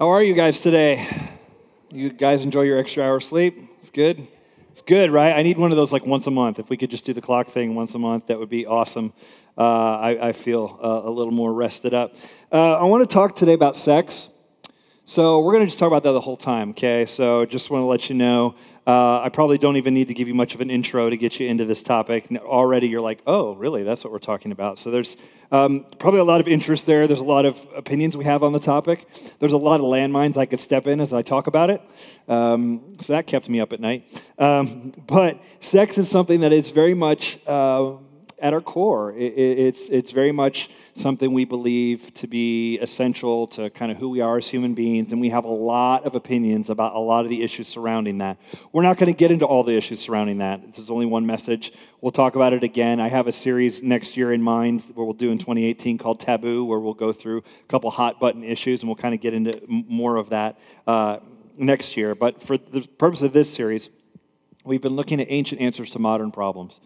How are you guys today? You guys enjoy your extra hour sleep? It's good. It's good, right? I need one of those like once a month. If we could just do the clock thing once a month, that would be awesome. Uh, I, I, feel uh, a little more rested up. Uh, I want to talk today about sex. So we're going to just talk about that the whole time, okay? So just want to let you know uh, I probably don't even need to give you much of an intro to get you into this topic. Already you're like, oh, really? That's what we're talking about. So there's um, probably a lot of interest there. There's a lot of opinions we have on the topic. There's a lot of landmines I could step in as I talk about it. Um, so that kept me up at night. Um, but sex is something that is very much. Uh, at our core. It, it's, it's very much something we believe to be essential to kind of who we are as human beings, and we have a lot of opinions about a lot of the issues surrounding that. We're not going to get into all the issues surrounding that. This is only one message. We'll talk about it again. I have a series next year in mind where we'll do in 2018 called Taboo, where we'll go through a couple hot button issues, and we'll kind of get into more of that uh, next year. But for the purpose of this series, we've been looking at ancient answers to modern problems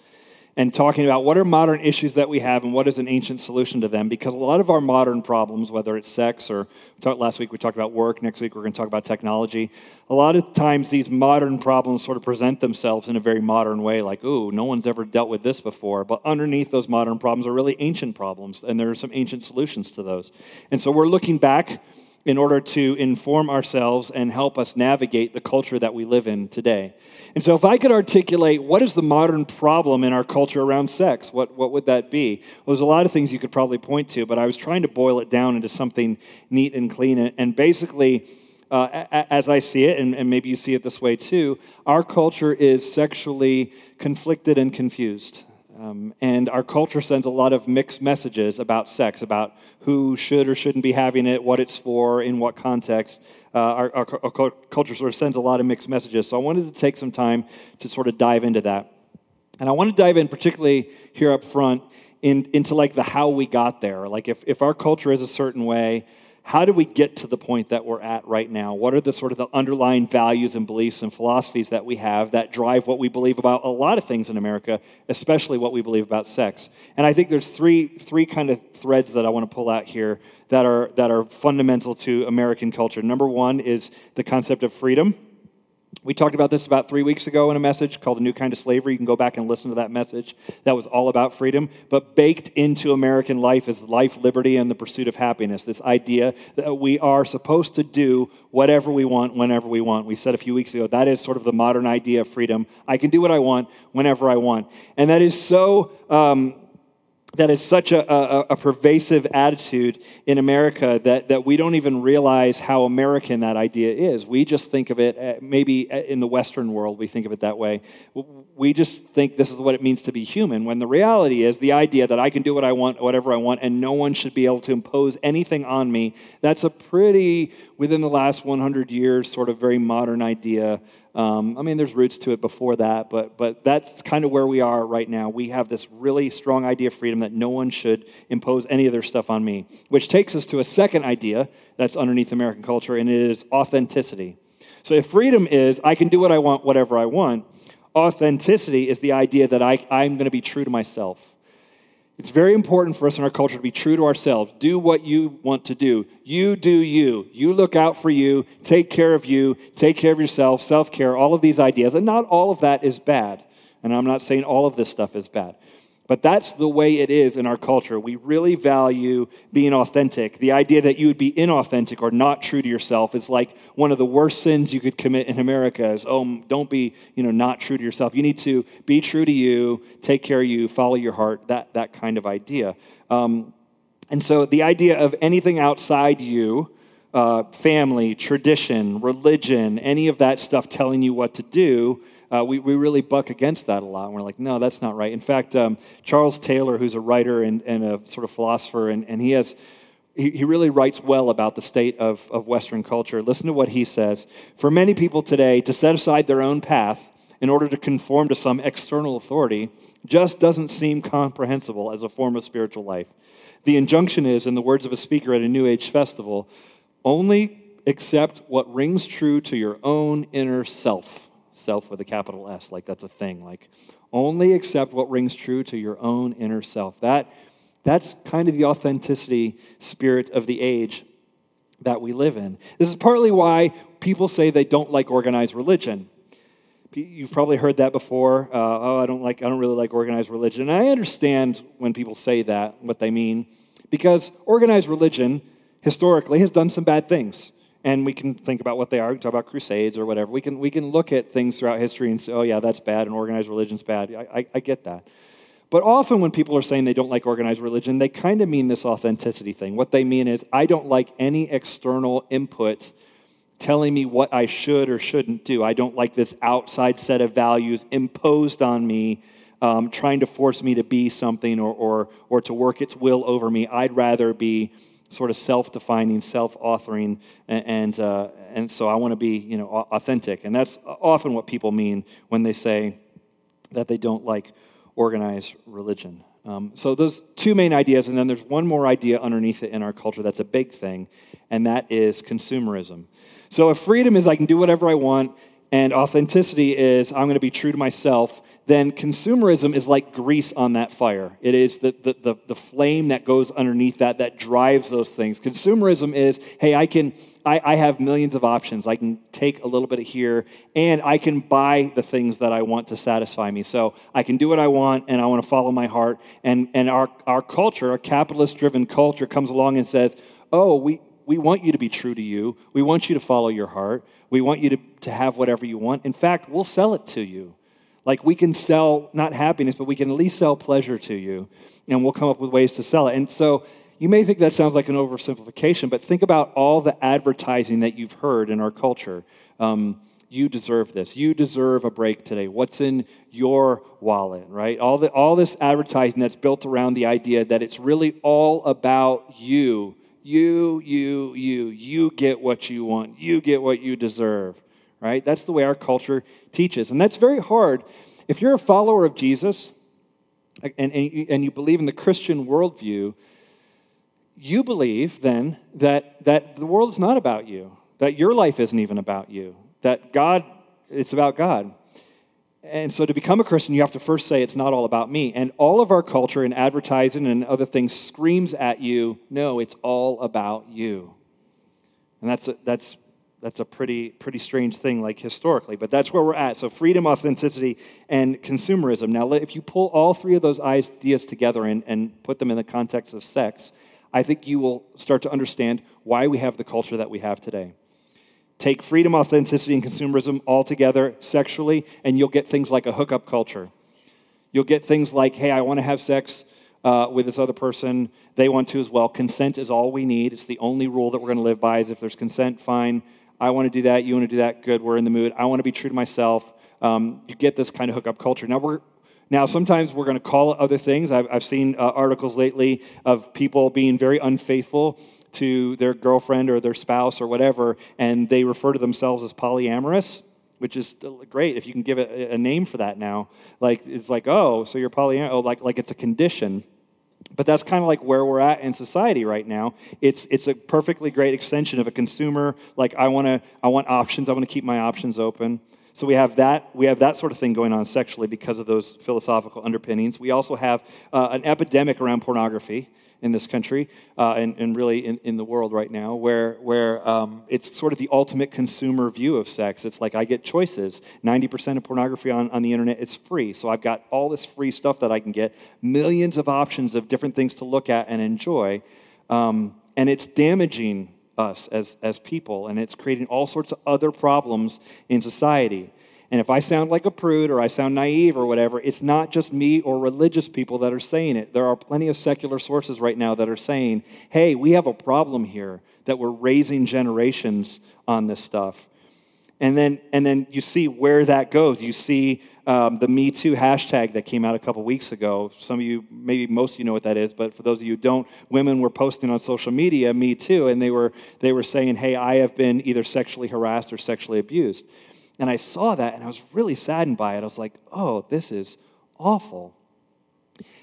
and talking about what are modern issues that we have and what is an ancient solution to them. Because a lot of our modern problems, whether it's sex or last week we talked about work, next week we're going to talk about technology. A lot of times these modern problems sort of present themselves in a very modern way, like, ooh, no one's ever dealt with this before. But underneath those modern problems are really ancient problems, and there are some ancient solutions to those. And so we're looking back in order to inform ourselves and help us navigate the culture that we live in today. And so, if I could articulate what is the modern problem in our culture around sex, what, what would that be? Well, there's a lot of things you could probably point to, but I was trying to boil it down into something neat and clean. And basically, uh, as I see it, and, and maybe you see it this way too, our culture is sexually conflicted and confused. Um, and our culture sends a lot of mixed messages about sex, about who should or shouldn't be having it, what it's for, in what context. Uh, our, our, our, culture sort of sends a lot of mixed messages. So I wanted to take some time to sort of dive into that. And I want to dive in particularly here up front in, into like the how we got there. Like if, if our culture is a certain way, how do we get to the point that we're at right now? What are the sort of the underlying values and beliefs and philosophies that we have that drive what we believe about a lot of things in America, especially what we believe about sex? And I think there's three three kind of threads that I want to pull out here that are that are fundamental to American culture. Number one is the concept of freedom. We talked about this about three weeks ago in a message called A New Kind of Slavery. You can go back and listen to that message. That was all about freedom. But baked into American life is life, liberty, and the pursuit of happiness. This idea that we are supposed to do whatever we want, whenever we want. We said a few weeks ago that is sort of the modern idea of freedom. I can do what I want, whenever I want. And that is so. Um, that is such a, a, a, pervasive attitude in America that, that we don't even realize how American that idea is. We just think of it, uh, maybe uh, in the Western world, we think of it that way. We just think this is what it means to be human, when the reality is the idea that I can do what I want, whatever I want, and no one should be able to impose anything on me. That's a pretty, within the last 100 years, sort of very modern idea um, I mean, there's roots to it before that, but, but that's kind of where we are right now. We have this really strong idea of freedom that no one should impose any of their stuff on me, which takes us to a second idea that's underneath American culture, and it is authenticity. So if freedom is I can do what I want, whatever I want, authenticity is the idea that I, I'm going to be true to myself. It's very important for us in our culture to be true to ourselves. Do what you want to do. You do you. You look out for you. Take care of you. Take care of yourself. Self care. All of these ideas. And not all of that is bad. And I'm not saying all of this stuff is bad. But that's the way it is in our culture. We really value being authentic. The idea that you would be inauthentic or not true to yourself is like one of the worst sins you could commit in America is, oh, don't be, you know, not true to yourself. You need to be true to you, take care of you, follow your heart, that, that kind of idea. Um, and so the idea of anything outside you, uh, family, tradition, religion, any of that stuff telling you what to do, uh, we, we really buck against that a lot. And we're like, no, that's not right. In fact, um, Charles Taylor, who's a writer and, and a sort of philosopher, and, and he has he, he really writes well about the state of, of Western culture. Listen to what he says. For many people today, to set aside their own path in order to conform to some external authority just doesn't seem comprehensible as a form of spiritual life. The injunction is, in the words of a speaker at a New Age festival, only accept what rings true to your own inner self self with a capital S, like that's a thing. Like, only accept what rings true to your own inner self. That, that's kind of the authenticity spirit of the age. that we live in. This is partly why people say they don't like organized religion. You've probably heard that before. Uh, oh, I don't like. I don't really like organized religion. And I understand when people say that, what they mean, because organized religion historically has done some bad things, and we can think about what they are. We can talk about crusades or whatever. We can we can look at things throughout history and say, oh yeah, that's bad, and organized religion's bad. I, I, I get that. But often when people are saying they don't like organized religion, they kind of mean this authenticity thing. What they mean is, I don't like any external input telling me what I should or shouldn't do. I don't like this outside set of values imposed on me, um, trying to force me to be something or, or, or to work its will over me. I'd rather be sort of self-defining, self-authoring, and and, uh, and so I want to be you know authentic, and that's often what people mean when they say that they don't like organized religion. Um, so those two main ideas, and then there's one more idea underneath it in our culture that's a big thing, and that is consumerism. So if freedom is I can do whatever I want, and authenticity is I'm going to be true to myself, then consumerism is like grease on that fire. It is the, the, the, the, flame that goes underneath that that drives those things. Consumerism is, hey, I can I, I have millions of options. I can take a little bit of here, and I can buy the things that I want to satisfy me. So I can do what I want, and I want to follow my heart. And and our our culture, our capitalist driven culture, comes along and says, oh, we we want you to be true to you. We want you to follow your heart. We want you to, to have whatever you want. In fact, we'll sell it to you. Like we can sell not happiness, but we can at least sell pleasure to you, and we'll come up with ways to sell it. And so you may think that sounds like an oversimplification, but think about all the advertising that you've heard in our culture. Um, you deserve this. You deserve a break today. What's in your wallet, right? All, the, all this advertising that's built around the idea that it's really all about you you, you, you. You get what you want. You get what you deserve, right? That's the way our culture teaches. And that's very hard. If you're a follower of Jesus and, and, and you believe in the Christian worldview, you believe then that, that the world is not about you, that your life isn't even about you, that God, it's about God. And so to become a Christian, you have to first say, it's not all about me. And all of our culture and advertising and other things screams at you, no, it's all about you. And that's a, that's, that's a pretty, pretty strange thing, like historically, but that's where we're at. So freedom, authenticity, and consumerism. Now, if you pull all three of those ideas together and, and put them in the context of sex, I think you will start to understand why we have the culture that we have today. Take freedom, authenticity, and consumerism all together sexually, and you'll get things like a hookup culture. You'll get things like, hey, I want to have sex uh, with this other person. They want to as well. Consent is all we need. It's the only rule that we're going to live by is if there's consent, fine. I want to do that. You want to do that. Good. We're in the mood. I want to be true to myself. Um, you get this kind of hookup culture. Now, we're, now, sometimes we're going to call it other things. I've, I've seen uh, articles lately of people being very unfaithful to their girlfriend or their spouse or whatever, and they refer to themselves as polyamorous, which is great if you can give it a name for that now. Like it's like, oh, so you're polyamorous, oh, like like it's a condition. But that's kind of like where we're at in society right now. It's it's a perfectly great extension of a consumer. Like I want to I want options. I want to keep my options open. So we have that we have that sort of thing going on sexually because of those philosophical underpinnings. We also have uh, an epidemic around pornography in this country uh, and, and really in, in the world right now, where, where um, it's sort of the ultimate consumer view of sex. It's like I get choices. 90% of pornography on, on the internet is free. So I've got all this free stuff that I can get, millions of options of different things to look at and enjoy. Um, and it's damaging us as, as people, and it's creating all sorts of other problems in society. And if I sound like a prude or I sound naive or whatever, it's not just me or religious people that are saying it. There are plenty of secular sources right now that are saying, hey, we have a problem here that we're raising generations on this stuff. And then, and then you see where that goes. You see um, the Me Too hashtag that came out a couple weeks ago. Some of you, maybe most of you know what that is, but for those of you who don't, women were posting on social media, Me Too, and they were, they were saying, hey, I have been either sexually harassed or sexually abused. And I saw that and I was really saddened by it. I was like, oh, this is awful.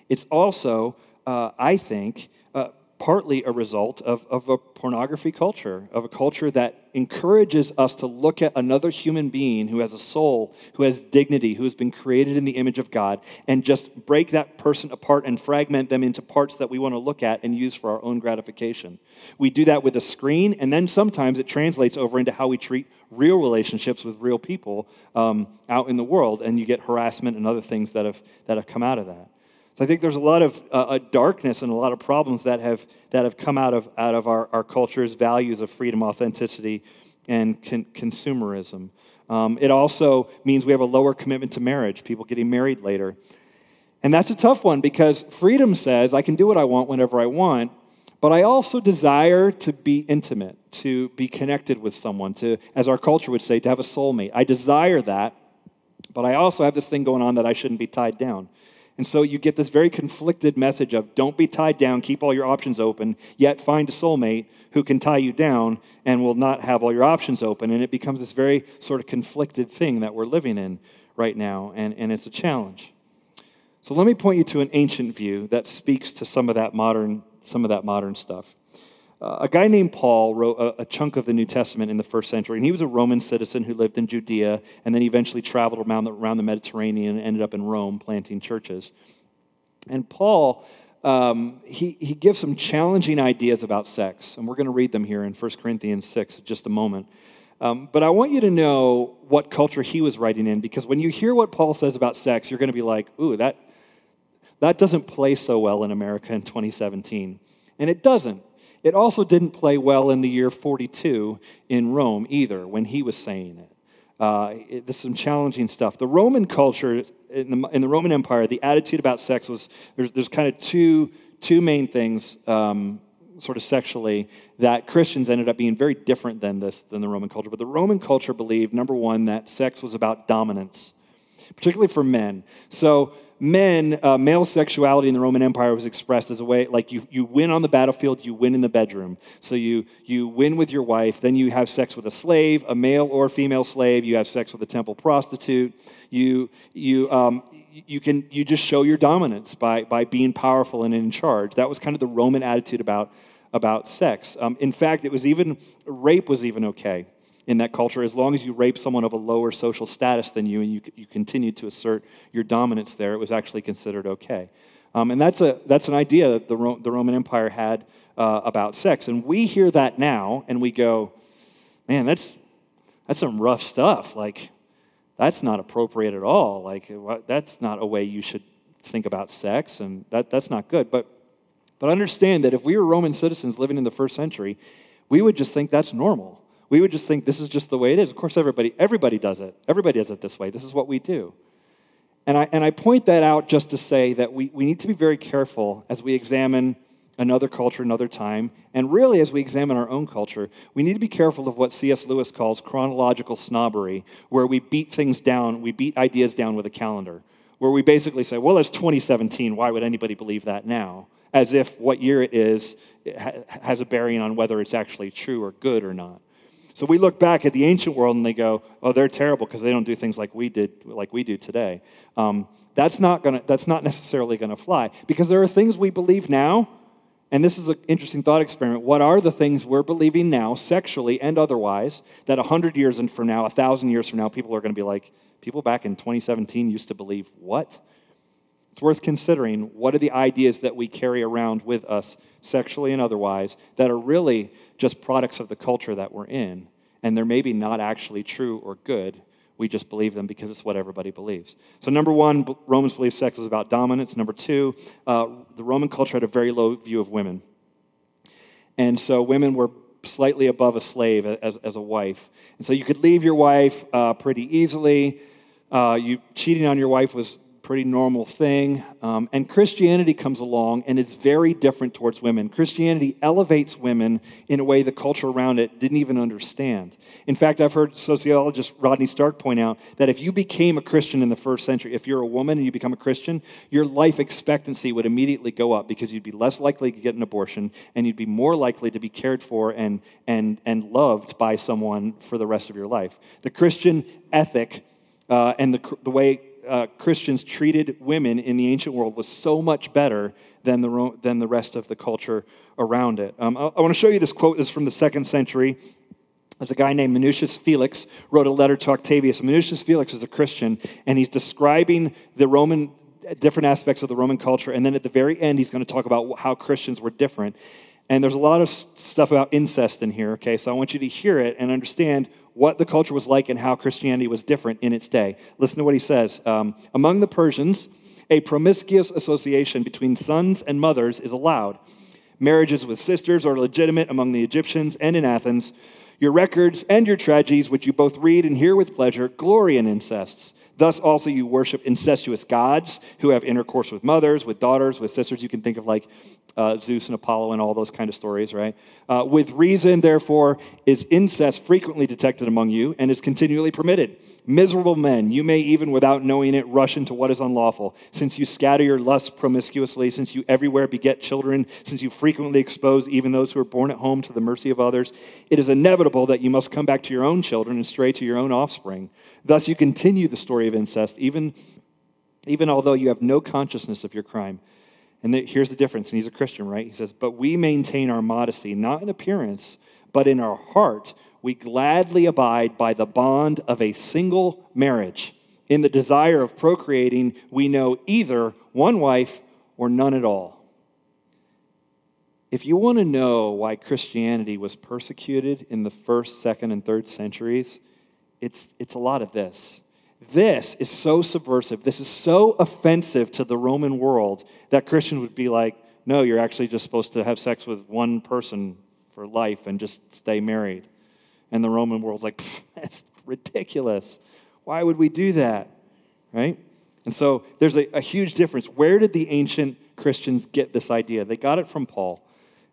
It's also, uh, I think, uh, partly a result of, of a pornography culture, of a culture that encourages us to look at another human being who has a soul, who has dignity, who has been created in the image of God, and just break that person apart and fragment them into parts that we want to look at and use for our own gratification. We do that with a screen, and then sometimes it translates over into how we treat real relationships with real people um, out in the world, and you get harassment and other things that have, that have come out of that. So I think there's a lot of uh, darkness and a lot of problems that have, that have come out of, out of our, our culture's values of freedom, authenticity, and con- consumerism. Um, it also means we have a lower commitment to marriage, people getting married later. And that's a tough one because freedom says I can do what I want whenever I want, but I also desire to be intimate, to be connected with someone, to, as our culture would say, to have a soulmate. I desire that, but I also have this thing going on that I shouldn't be tied down. And so you get this very conflicted message of don't be tied down, keep all your options open, yet find a soulmate who can tie you down and will not have all your options open. And it becomes this very sort of conflicted thing that we're living in right now, and, and it's a challenge. So let me point you to an ancient view that speaks to some of that modern, some of that modern stuff. Uh, a guy named Paul wrote a, a, chunk of the New Testament in the first century, and he was a Roman citizen who lived in Judea and then eventually traveled around the, around the Mediterranean and ended up in Rome planting churches. And Paul, um, he, he gives some challenging ideas about sex, and we're going to read them here in 1 Corinthians 6 in just a moment. Um, but I want you to know what culture he was writing in, because when you hear what Paul says about sex, you're going to be like, ooh, that, that doesn't play so well in America in 2017. And it doesn't. It also didn't play well in the year 42 in Rome either, when he was saying it. Uh, it there's some challenging stuff. The Roman culture, in the, in the, Roman Empire, the attitude about sex was there's, there's kind of two, two main things, um, sort of sexually, that Christians ended up being very different than this, than the Roman culture. But the Roman culture believed, number one, that sex was about dominance, particularly for men. So men, uh, male sexuality in the Roman Empire was expressed as a way like you, you win on the battlefield, you win in the bedroom. So you, you win with your wife, then you have sex with a slave, a male or female slave, you have sex with a temple prostitute. You, you, um, you, can, you just show your dominance by, by being powerful and in charge. That was kind of the Roman attitude about, about sex. Um, in fact, it was even, rape was even okay in that culture as long as you rape someone of a lower social status than you and you, you continue to assert your dominance there, it was actually considered okay. Um, and that's, a, that's an idea that the, Ro- the Roman Empire had uh, about sex. And we hear that now and we go, man, that's, that's some rough stuff. Like, that's not appropriate at all. Like, that's not a way you should think about sex, and that, that's not good. But, but understand that if we were Roman citizens living in the first century, we would just think that's normal we would just think this is just the way it is. Of course, everybody, everybody does it. Everybody does it this way. This is what we do. And I, and I point that out just to say that we, we need to be very careful as we examine another culture, another time, and really as we examine our own culture, we need to be careful of what C.S. Lewis calls chronological snobbery, where we beat things down, we beat ideas down with a calendar, where we basically say, well, it's 2017, why would anybody believe that now? As if what year it is it has a bearing on whether it's actually true or good or not. So we look back at the ancient world and they go, "Oh, they're terrible because they don't do things like we did, like we do today." Um, that's not gonna. That's not necessarily going to fly because there are things we believe now, and this is an interesting thought experiment. What are the things we're believing now, sexually and otherwise, that a hundred years from now, a thousand years from now, people are going to be like, people back in 2017 used to believe what? It's worth considering what are the ideas that we carry around with us, sexually and otherwise, that are really just products of the culture that we're in. And they're maybe not actually true or good. We just believe them because it's what everybody believes. So, number one, Romans believe sex is about dominance. Number two, uh, the Roman culture had a very low view of women. And so, women were slightly above a slave as, as a wife. And so, you could leave your wife uh, pretty easily. Uh, you cheating on your wife was pretty normal thing. Um, and Christianity comes along and it's very different towards women. Christianity elevates women in a way the culture around it didn't even understand. In fact, I've heard sociologist Rodney Stark point out that if you became a Christian in the first century, if you're a woman and you become a Christian, your life expectancy would immediately go up because you'd be less likely to get an abortion and you'd be more likely to be cared for and, and, and loved by someone for the rest of your life. The Christian ethic uh, and the, the way uh, Christians treated women in the ancient world was so much better than the, than the rest of the culture around it. Um, I, I want to show you this quote. This is from the second century. There's a guy named Minucius Felix wrote a letter to Octavius. Minucius Felix is a Christian, and he's describing the Roman different aspects of the Roman culture. And then at the very end, he's going to talk about how Christians were different. And there's a lot of stuff about incest in here, okay? So I want you to hear it and understand what the culture was like and how Christianity was different in its day. Listen to what he says. Um, Among the Persians, a promiscuous association between sons and mothers is allowed. Marriages with sisters are legitimate among the Egyptians and in Athens. Your records and your tragedies, which you both read and hear with pleasure, glory in incests. Thus, also, you worship incestuous gods who have intercourse with mothers, with daughters, with sisters. You can think of like uh, Zeus and Apollo and all those kind of stories, right? Uh, with reason, therefore, is incest frequently detected among you and is continually permitted. Miserable men, you may even without knowing it rush into what is unlawful, since you scatter your lusts promiscuously, since you everywhere beget children, since you frequently expose even those who are born at home to the mercy of others. It is inevitable that you must come back to your own children and stray to your own offspring. Thus, you continue the story of incest, even, even although you have no consciousness of your crime. And here's the difference, and he's a Christian, right? He says, But we maintain our modesty, not in appearance, but in our heart. We gladly abide by the bond of a single marriage. In the desire of procreating, we know either one wife or none at all. If you want to know why Christianity was persecuted in the first, second, and third centuries, it's, it's a lot of this. This is so subversive. This is so offensive to the Roman world that Christians would be like, no, you're actually just supposed to have sex with one person for life and just stay married. And the Roman world's like, that's ridiculous. Why would we do that? Right? And so there's a, a, huge difference. Where did the ancient Christians get this idea? They got it from Paul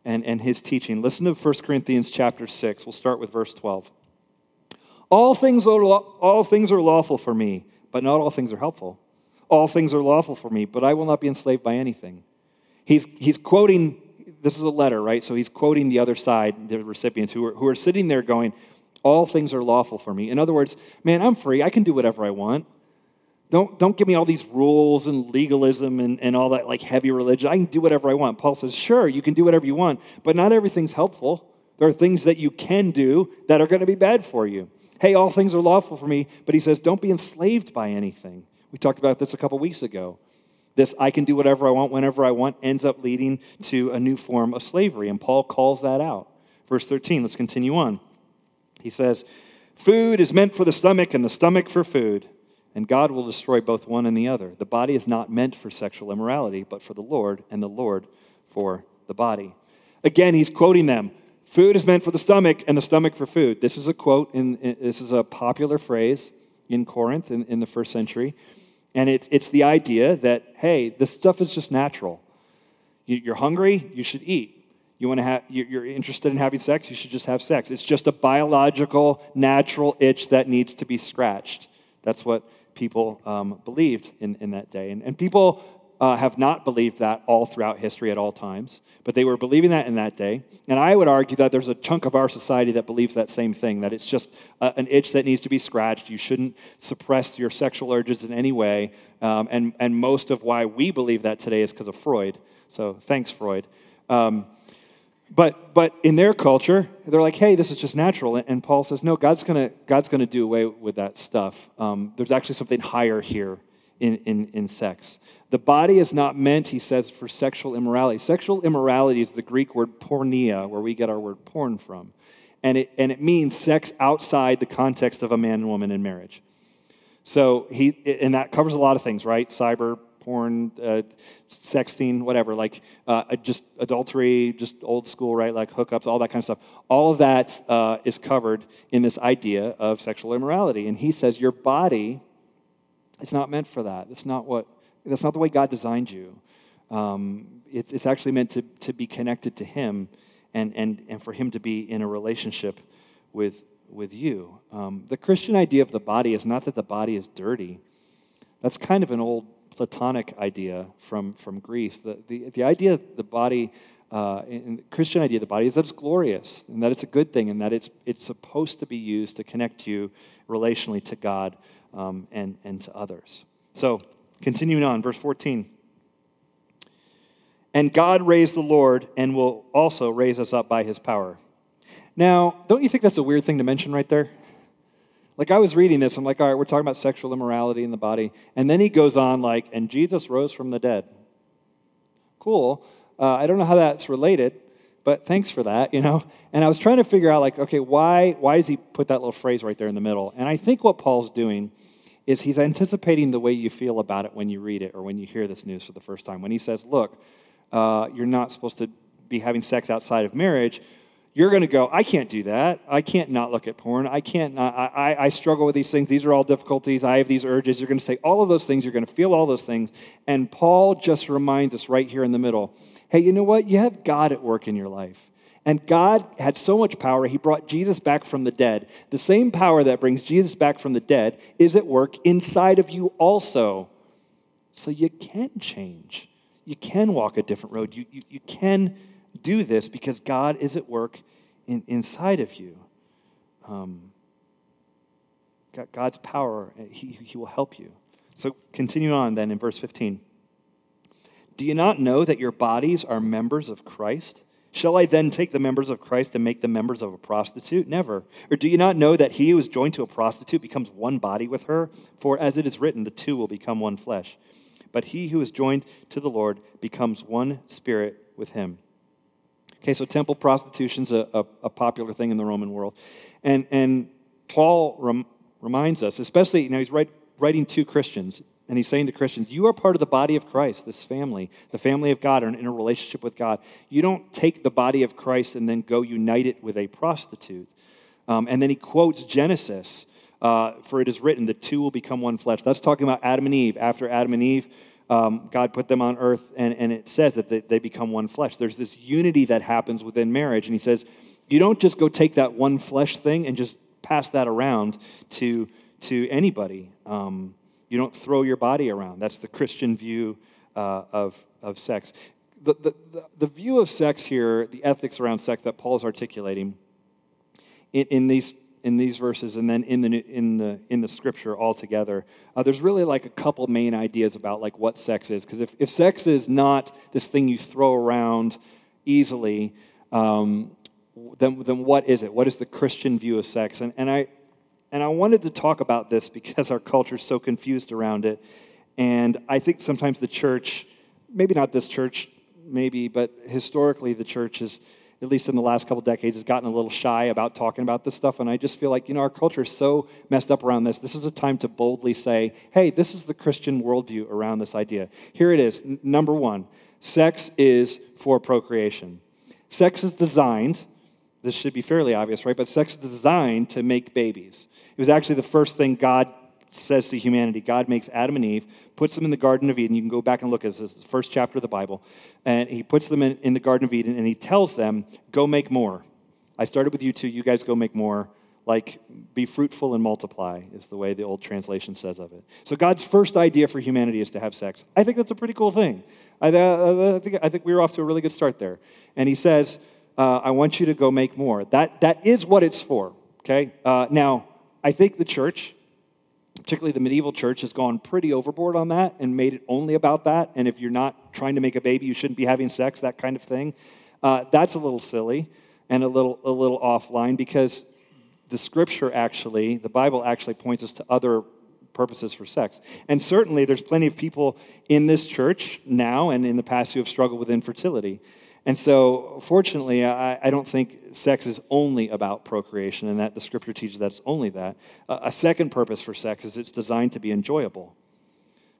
and, and his teaching. Listen to 1 Corinthians chapter 6. We'll start with verse 12. All things, are, all things are lawful for me, but not all things are helpful. All things are lawful for me, but I will not be enslaved by anything. He's, he's quoting, this is a letter, right? So he's quoting the other side, the recipients who are, who are sitting there going, All things are lawful for me. In other words, man, I'm free. I can do whatever I want. Don't, don't give me all these rules and legalism and, and all that like heavy religion. I can do whatever I want. Paul says, Sure, you can do whatever you want, but not everything's helpful. There are things that you can do that are going to be bad for you hey, all things are lawful for me, but he says, don't be enslaved by anything. We talked about this a couple weeks ago. This I can do whatever I want whenever I want ends up leading to a new form of slavery, and Paul calls that out. Verse 13, let's continue on. He says, Food is meant for the stomach, and the stomach for food, and God will destroy both one and the other. The body is not meant for sexual immorality, but for the Lord, and the Lord for the body. Again, he's quoting them. Food is meant for the stomach, and the stomach for food. This is a quote, in, in this is a popular phrase in Corinth in, in the first century. And it, it's the idea that, hey, this stuff is just natural. You, are hungry, you should eat. You want to have, you're interested in having sex, you should just have sex. It's just a biological, natural itch that needs to be scratched. That's what people um, believed in, in that day. And, and people uh, have not believed that all throughout history at all times, but they were believing that in that day. And I would argue that there's a chunk of our society that believes that same thing that it's just a, an itch that needs to be scratched. You shouldn't suppress your sexual urges in any way. Um, and, and most of why we believe that today is because of Freud. So thanks, Freud. Um, but, but in their culture, they're like, hey, this is just natural. And Paul says, no, God's to God's gonna do away with that stuff. Um, there's actually something higher here in, in, in sex. The body is not meant, he says, for sexual immorality. Sexual immorality is the Greek word porneia, where we get our word porn from. And it, and it means sex outside the context of a man and woman in marriage. So he, and that covers a lot of things, right? Cyber, porn, uh, sexting, whatever, like uh, just adultery, just old school, right? Like hookups, all that kind of stuff. All of that uh, is covered in this idea of sexual immorality. And he says your body it's not meant for that. That's not what. That's not the way God designed you. Um, it's, it's actually meant to, to be connected to Him and, and, and for Him to be in a relationship with, with you. Um, the Christian idea of the body is not that the body is dirty. That's kind of an old Platonic idea from, from Greece. The, the, the idea the body, uh, in the Christian idea of the body, is that it's glorious and that it's a good thing and that it's, it's supposed to be used to connect you relationally to God um, and, and to others. So, continuing on, verse 14. And God raised the Lord and will also raise us up by his power. Now, don't you think that's a weird thing to mention right there? Like, I was reading this, I'm like, all right, we're talking about sexual immorality in the body. And then he goes on, like, and Jesus rose from the dead. Cool. Uh, I don't know how that's related, but thanks for that, you know? And I was trying to figure out, like, okay, why, why does he put that little phrase right there in the middle? And I think what Paul's doing is he's anticipating the way you feel about it when you read it or when you hear this news for the first time. When he says, look, uh, you're not supposed to be having sex outside of marriage, you're going to go, I can't do that. I can't not look at porn. I can't not, I, I, I, struggle with these things. These are all difficulties. I have these urges. You're going to say all of those things. You're going to feel all those things. And Paul just reminds us right here in the middle hey, you know what? You have God at work in your life. And God had so much power, He brought Jesus back from the dead. The same power that brings Jesus back from the dead is at work inside of you also. So you can change. You can walk a different road. You, you, you can do this because God is at work in, inside of you. Um, God's power, he, he will help you. So continue on then in verse 15. Do you not know that your bodies are members of Christ? Shall I then take the members of Christ and make them members of a prostitute? Never. Or do you not know that he who is joined to a prostitute becomes one body with her? For as it is written, the two will become one flesh. But he who is joined to the Lord becomes one spirit with him. Okay, so temple prostitution's a, a, a popular thing in the Roman world. And, and Paul rem, reminds us, especially, you know, he's write, writing to Christians, and he's saying to Christians, you are part of the body of Christ, this family, the family of God, and in a relationship with God. You don't take the body of Christ and then go unite it with a prostitute. Um, and then he quotes Genesis, uh, for it is written, the two will become one flesh. That's talking about Adam and Eve. After Adam and Eve um, God put them on earth, and, and it says that they, they become one flesh. There's this unity that happens within marriage. And he says, you don't just go take that one flesh thing and just pass that around to, to anybody. Um, you don't throw your body around. That's the Christian view uh, of, of sex. The, the, the, view of sex here, the ethics around sex that Paul is articulating in, in these in these verses and then in the in the in the scripture altogether uh, there's really like a couple main ideas about like what sex is. Because if, if sex is not this thing you throw around easily um, then then what is it? What is the christian view of sex? And, and i and i wanted to talk about this because our culture is so confused around it. And i think sometimes the church maybe not this church maybe but historically the church is at least in the last couple decades, has gotten a little shy about talking about this stuff. And I just feel like, you know, our culture is so messed up around this. This is a time to boldly say, hey, this is the Christian worldview around this idea. Here it is. N- number one sex is for procreation. Sex is designed, this should be fairly obvious, right? But sex is designed to make babies. It was actually the first thing God says to humanity. God makes Adam and Eve, puts them in the Garden of Eden. You can go back and look at this, the first chapter of the Bible. And he puts them in, in the Garden of Eden and he tells them, go make more. I started with you two, you guys go make more. Like, be fruitful and multiply, is the way the old translation says of it. So, God's first idea for humanity is to have sex. I think that's a pretty cool thing. I, I, think, I think we were off to a really good start there. And He says, uh, I want you to go make more. That, that is what it's for, okay? Uh, now, I think the church, particularly the medieval church, has gone pretty overboard on that and made it only about that. And if you're not trying to make a baby, you shouldn't be having sex, that kind of thing. Uh, that's a little silly and a little, a little offline because the scripture actually, the Bible actually points us to other purposes for sex. And certainly there's plenty of people in this church now and in the past who have struggled with infertility. And so, fortunately, I, I, don't think sex is only about procreation and that the scripture teaches that it's only that. A second purpose for sex is it's designed to be enjoyable.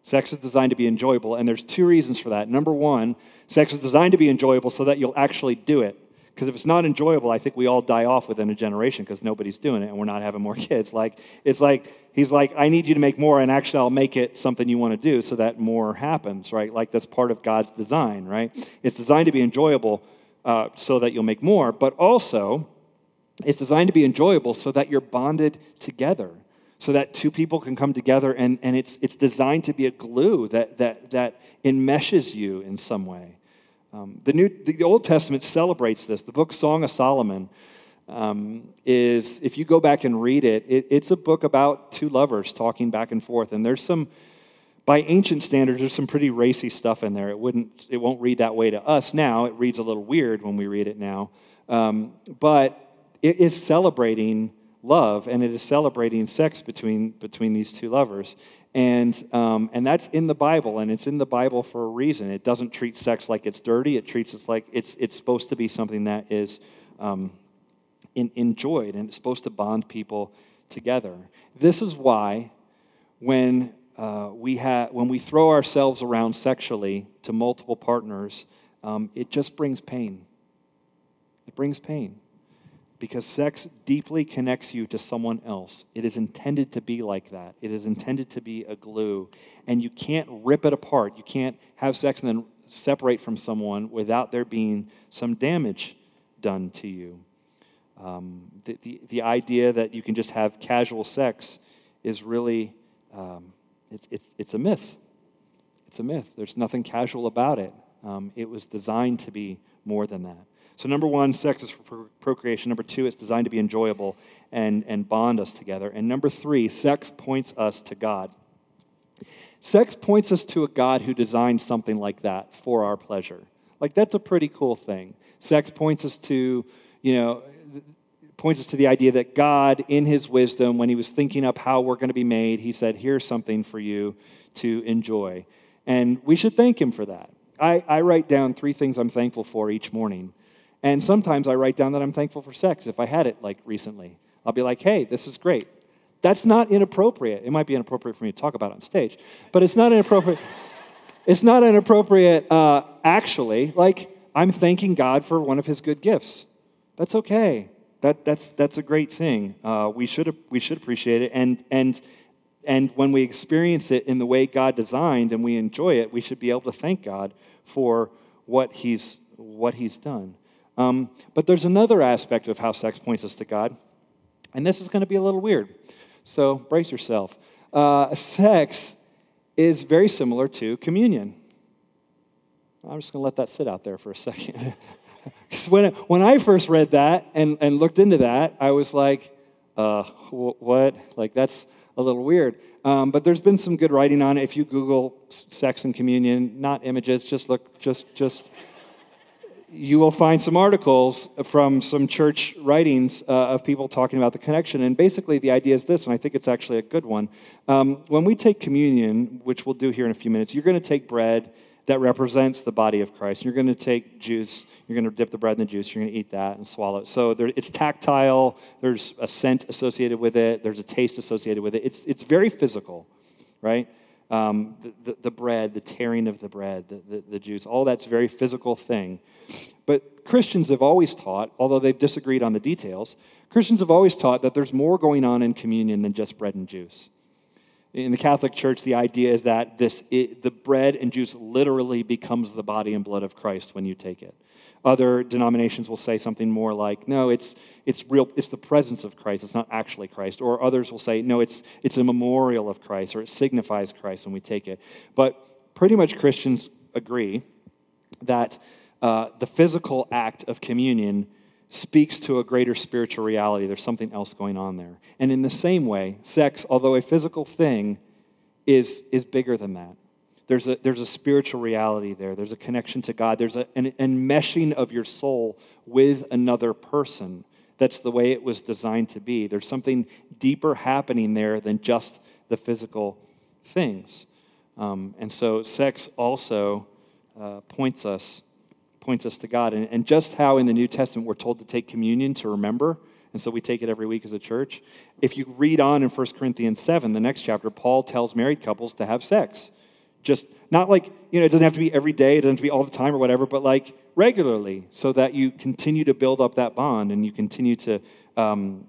Sex is designed to be enjoyable, and there's two reasons for that. Number one, sex is designed to be enjoyable so that you'll actually do it. Because if it's not enjoyable, I think we all die off within a generation because nobody's doing it and we're not having more kids. Like it's like he's like, I need you to make more, and actually I'll make it something you want to do so that more happens, right? Like that's part of God's design, right? It's designed to be enjoyable uh, so that you'll make more, but also it's designed to be enjoyable so that you're bonded together. So that two people can come together and, and it's, it's designed to be a glue that, that, that enmeshes you in some way. Um, the, New, the Old Testament celebrates this. The book Song of Solomon um, is, if you go back and read it, it, it's a book about two lovers talking back and forth. And there's some by ancient standards, there's some pretty racy stuff in there. It wouldn't, it won't read that way to us now. It reads a little weird when we read it now, um, but it is celebrating love and it is celebrating sex between between these two lovers, and um, and that's in the Bible, and it's in the Bible for a reason. It doesn't treat sex like it's dirty. It treats it like it's it's supposed to be something that is um, in, enjoyed, and it's supposed to bond people together. This is why when uh, we ha- when we throw ourselves around sexually to multiple partners, um, it just brings pain. It brings pain because sex deeply connects you to someone else. It is intended to be like that. It is intended to be a glue, and you can't rip it apart. You can't have sex and then separate from someone without there being some damage done to you. Um, the, the, the, idea that you can just have casual sex is really um, it's, it's, it's a myth. It's a myth. There's nothing casual about it. Um, it was designed to be more than that. So, number one, sex is for procreation. Number two, it's designed to be enjoyable and, and bond us together. And number three, sex points us to God. Sex points us to a God who designed something like that for our pleasure. Like, that's a pretty cool thing. Sex points us to, you know, points us to the idea that God, in his wisdom, when he was thinking up how we're going to be made, he said, Here's something for you to enjoy. And we should thank him for that. I, I write down three things I'm thankful for each morning. And sometimes I write down that I'm thankful for sex if I had it like recently. I'll be like, hey, this is great. That's not inappropriate. It might be inappropriate for me to talk about on stage, but it's not inappropriate. it's not inappropriate, uh, actually. Like, I'm thanking God for one of his good gifts. That's okay that, that's, that's a great thing. Uh, we, should, we should appreciate it. And, and, and when we experience it in the way God designed and we enjoy it, we should be able to thank God for what He's, what he's done. Um, but there's another aspect of how sex points us to God, and this is going to be a little weird. So brace yourself. Uh, sex is very similar to communion. I'm just going to let that sit out there for a second. Because when, when I first read that and, and looked into that, I was like, uh, what? Like, that's a little weird. Um, but there's been some good writing on it. If you Google sex and communion, not images, just look, just, just, you will find some articles from some church writings uh, of people talking about the connection. And basically, the idea is this, and I think it's actually a good one. Um, when we take communion, which we'll do here in a few minutes, you're going to take bread that represents the body of Christ. You're going to take juice, you're going to dip the bread in the juice, you're going to eat that and swallow it. So there, it's tactile, there's a scent associated with it, there's a taste associated with it. It's, it's very physical, right? Um, the, the, the, bread, the tearing of the bread, the, the, the juice, all that's a very physical thing. But Christians have always taught, although they've disagreed on the details, Christians have always taught that there's more going on in communion than just bread and juice. In the Catholic Church, the idea is that this, it, the bread and juice literally becomes the body and blood of Christ when you take it. Other denominations will say something more like, no, it's, it's real, it's the presence of Christ, it's not actually Christ. Or others will say, no, it's, it's a memorial of Christ, or it signifies Christ when we take it. But pretty much Christians agree that uh, the physical act of communion speaks to a greater spiritual reality. There's something else going on there. And in the same way, sex, although a physical thing, is, is bigger than that. There's a, there's a spiritual reality there. There's a connection to God. There's a, an enmeshing of your soul with another person. That's the way it was designed to be. There's something deeper happening there than just the physical things. Um, and so, sex also uh, points us points us to God. And, and just how in the New Testament we're told to take communion to remember, and so we take it every week as a church. If you read on in 1 Corinthians 7, the next chapter, Paul tells married couples to have sex. Just not like, you know, it doesn't have to be every day, it doesn't have to be all the time or whatever, but like regularly so that you continue to build up that bond and you continue to. Um,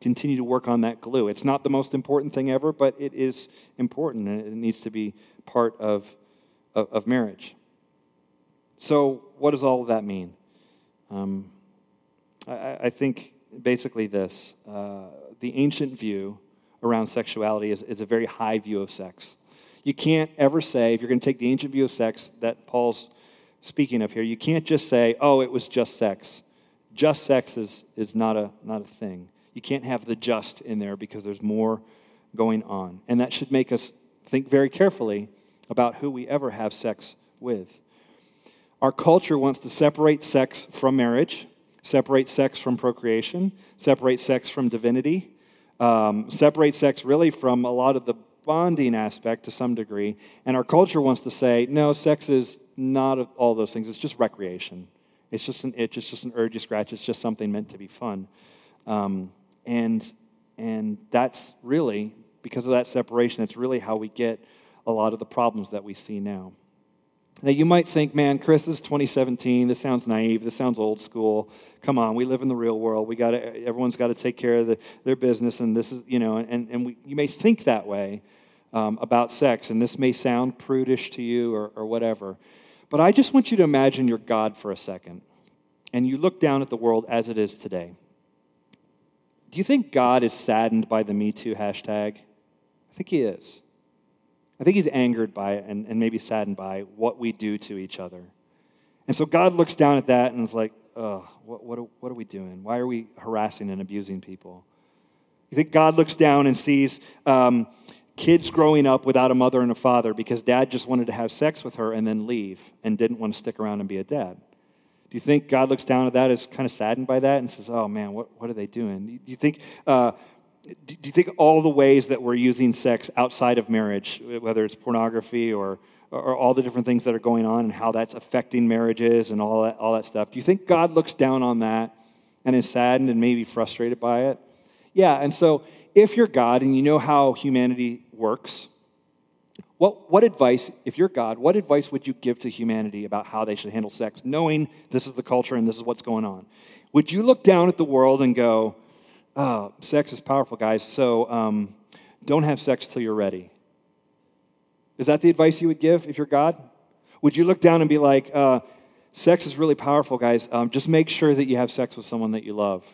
continue to work on that glue. It's not the most important thing ever, but it is important and it needs to be part of, of, of marriage. So, what does all of that mean? Um, I, I, think basically this uh, the ancient view around sexuality is, is a very high view of sex. You can't ever say, if you're going to take the ancient view of sex that Paul's speaking of here, you can't just say, oh, it was just sex. Just sex is, is not, a, not a thing. You can't have the just in there because there's more going on. And that should make us think very carefully about who we ever have sex with. Our culture wants to separate sex from marriage, separate sex from procreation, separate sex from divinity, um, separate sex really from a lot of the bonding aspect to some degree. And our culture wants to say, no, sex is not all those things. It's just recreation. It's just an itch. It's just an urge you scratch. It's just something meant to be fun. Um, and, and that's really, because of that separation, it's really how we get a lot of the problems that we see now. Now, you might think, man, Chris, this is 2017. This sounds naive. This sounds old school. Come on, we live in the real world. We got everyone's got to take care of the, their business, and this is, you know, and, and we, you may think that way um, about sex, and this may sound prudish to you or, or whatever. But I just want you to imagine you're God for a second, and you look down at the world as it is today. Do you think God is saddened by the Me Too hashtag? I think he is. I think he's angered by it and, and maybe saddened by what we do to each other. And so God looks down at that and is like, oh, what, what, what are we doing? Why are we harassing and abusing people? You think God looks down and sees um, kids growing up without a mother and a father because dad just wanted to have sex with her and then leave and didn't want to stick around and be a dad? Do you think God looks down at that, is kind of saddened by that and says, oh man, what, what are they doing? Do you think uh, do you think all the ways that we're using sex outside of marriage, whether it's pornography or, or all the different things that are going on and how that's affecting marriages and all that, all that stuff, do you think God looks down on that and is saddened and maybe frustrated by it? Yeah, and so if you're God and you know how humanity works, what, what advice, if you're God, what advice would you give to humanity about how they should handle sex, knowing this is the culture and this is what's going on? Would you look down at the world and go, oh, sex is powerful, guys, so um, don't have sex till you're ready. Is that the advice you would give if you're God? Would you look down and be like, uh, sex is really powerful, guys, um, just make sure that you have sex with someone that you love?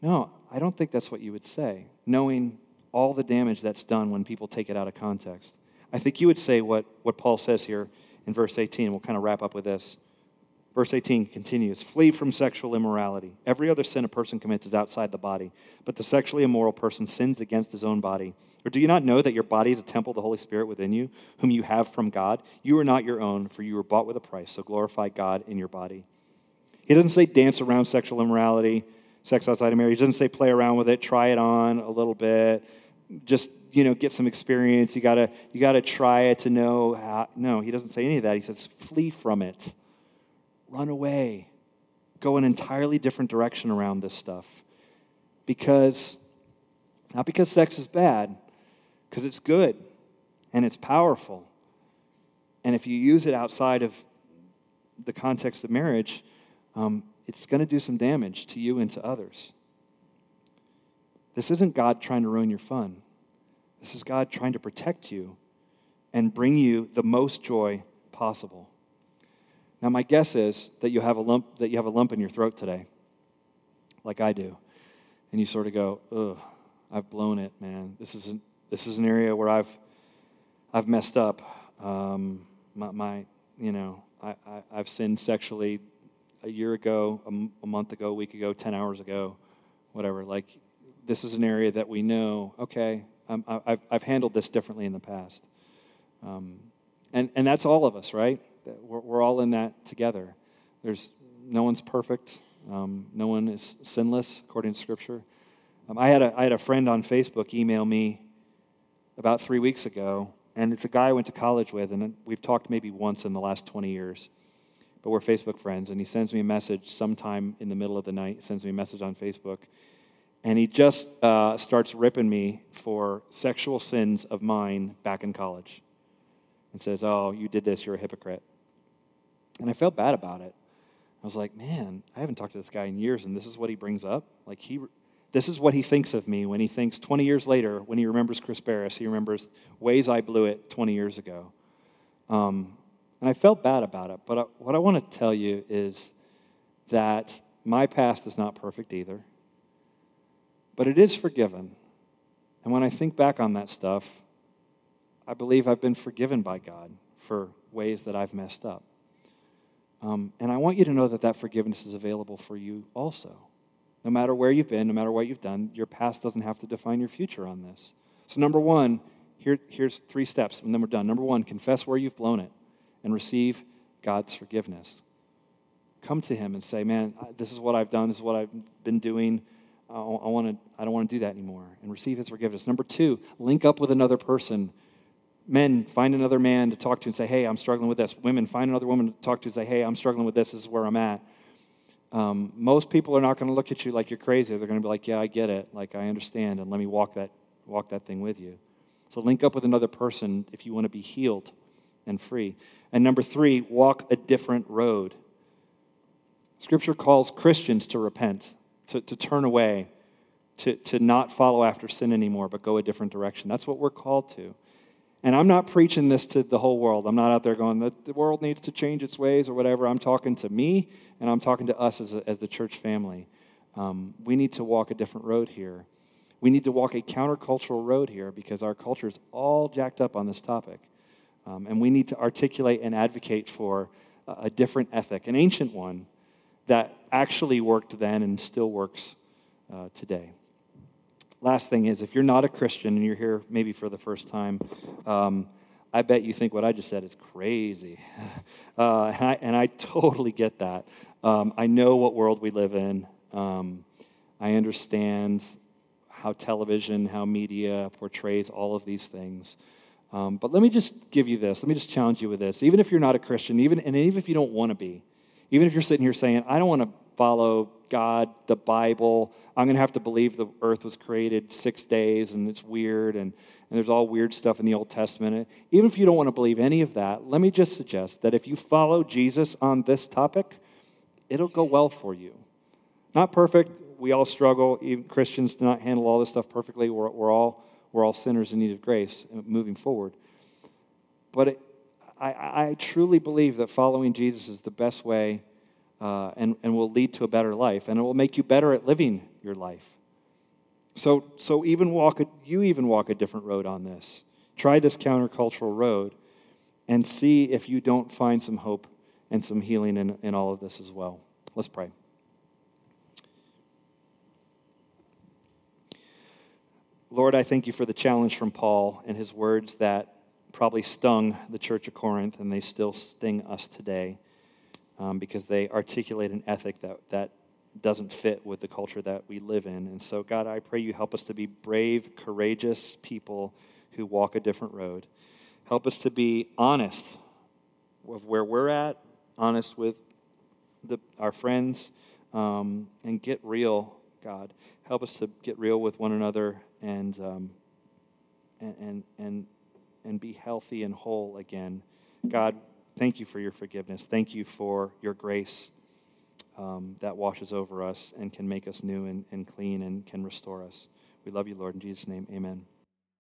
No, I don't think that's what you would say, knowing all the damage that's done when people take it out of context. I think you would say what, what Paul says here in verse 18. We'll kind of wrap up with this. Verse 18 continues Flee from sexual immorality. Every other sin a person commits is outside the body, but the sexually immoral person sins against his own body. Or do you not know that your body is a temple of the Holy Spirit within you, whom you have from God? You are not your own, for you were bought with a price, so glorify God in your body. He doesn't say dance around sexual immorality, sex outside of marriage. He doesn't say play around with it, try it on a little bit, just you know get some experience. You gotta you gotta try it to know how. No, he doesn't say any of that. He says flee from it run away, go an entirely different direction around this stuff. Because, not because sex is bad, because it's good and it's powerful. And if you use it outside of the context of marriage, um, it's going to do some damage to you and to others. This isn't God trying to ruin your fun. This is God trying to protect you and bring you the most joy possible. Now, my guess is that you have a lump, that you have a lump in your throat today, like I do. And you sort of go, ugh, I've blown it, man. This is an, this is an area where I've, I've messed up. Um, my, my, you know, I, I, have sinned sexually a year ago, a, month ago, a week ago, 10 hours ago, whatever. Like, this is an area that we know, okay, i have I've handled this differently in the past. Um, and, and that's all of us, right? we're, we're all in that together. There's no one's perfect. Um, no one is sinless according to Scripture. Um, I, had a, I had a friend on Facebook email me about three weeks ago, and it's a guy I went to college with, and we've talked maybe once in the last 20 years, but we're Facebook friends. And he sends me a message sometime in the middle of the night, sends me a message on Facebook, and he just uh, starts ripping me for sexual sins of mine back in college and says, Oh, you did this, you're a hypocrite. And I felt bad about it. I was like, man, I haven't talked to this guy in years, and this is what he brings up. Like he, this is what he thinks of me when he thinks 20 years later, when he remembers Chris Barris, he remembers ways I blew it 20 years ago. Um, and I felt bad about it. But I, what I want to tell you is that my past is not perfect either, but it is forgiven. And when I think back on that stuff, I believe I've been forgiven by God for ways that I've messed up. Um, and I want you to know that that forgiveness is available for you also. No matter where you've been, no matter what you've done, your past doesn't have to define your future on this. So, number one, Here, here's three steps, and then we're done. Number one, confess where you've blown it and receive God's forgiveness. Come to Him and say, Man, this is what I've done, this is what I've been doing. I, wanna, I don't want to do that anymore. And receive His forgiveness. Number two, link up with another person. Men, find another man to talk to and say, Hey, I'm struggling with this. Women, find another woman to talk to and say, Hey, I'm struggling with this. This is where I'm at. Um, most people are not going to look at you like you're crazy. They're going to be like, "Yeah, I get it. Like I understand, and let me walk that walk that thing with you." So link up with another person if you want to be healed and free. And number three, walk a different road. Scripture calls Christians to repent, to, to turn away, to, to not follow after sin anymore, but go a different direction. That's what we're called to. And I'm not preaching this to the whole world. I'm not out there going, the, the world needs to change its ways or whatever. I'm talking to me and I'm talking to us as, a, as the church family. Um, we need to walk a different road here. We need to walk a countercultural road here because our culture is all jacked up on this topic. Um, and we need to articulate and advocate for a, a different ethic, an ancient one that actually worked then and still works uh, today last thing is if you're not a Christian and you're here maybe for the first time, um, I bet you think what I just said is crazy. Uh, and, I, and, I, totally get that. Um, I know what world we live in. Um, I understand how television, how media portrays all of these things. Um, but let me just give you this. Let me just challenge you with this. Even if you're not a Christian, even, and even if you don't want to be, even if you're sitting here saying, I don't want to follow God, the Bible. I'm going to have to believe the earth was created six days and it's weird and, and there's all weird stuff in the Old Testament. Even if you don't want to believe any of that, let me just suggest that if you follow Jesus on this topic, it'll go well for you. Not perfect. We all struggle. Even Christians do not handle all this stuff perfectly. We're, we're, all, we're all sinners in need of grace moving forward. But it, I, I truly believe that following Jesus is the best way uh, and, and will lead to a better life, and it will make you better at living your life. So, so even walk a, you even walk a different road on this. Try this countercultural road and see if you don't find some hope and some healing in, in all of this as well. Let's pray. Lord, I thank you for the challenge from Paul and his words that probably stung the church of Corinth, and they still sting us today um, because they articulate an ethic that, that doesn't fit with the culture that we live in. And so, God, I pray you help us to be brave, courageous people who walk a different road. Help us to be honest of where we're at, honest with the, our friends, um, and get real, God. Help us to get real with one another and, um, and, and, and, and be healthy and whole again. God, Thank you for your forgiveness. Thank you for your grace um, that washes over us and can make us new and, and clean and can restore us. We love you, Lord. In Jesus' name, amen.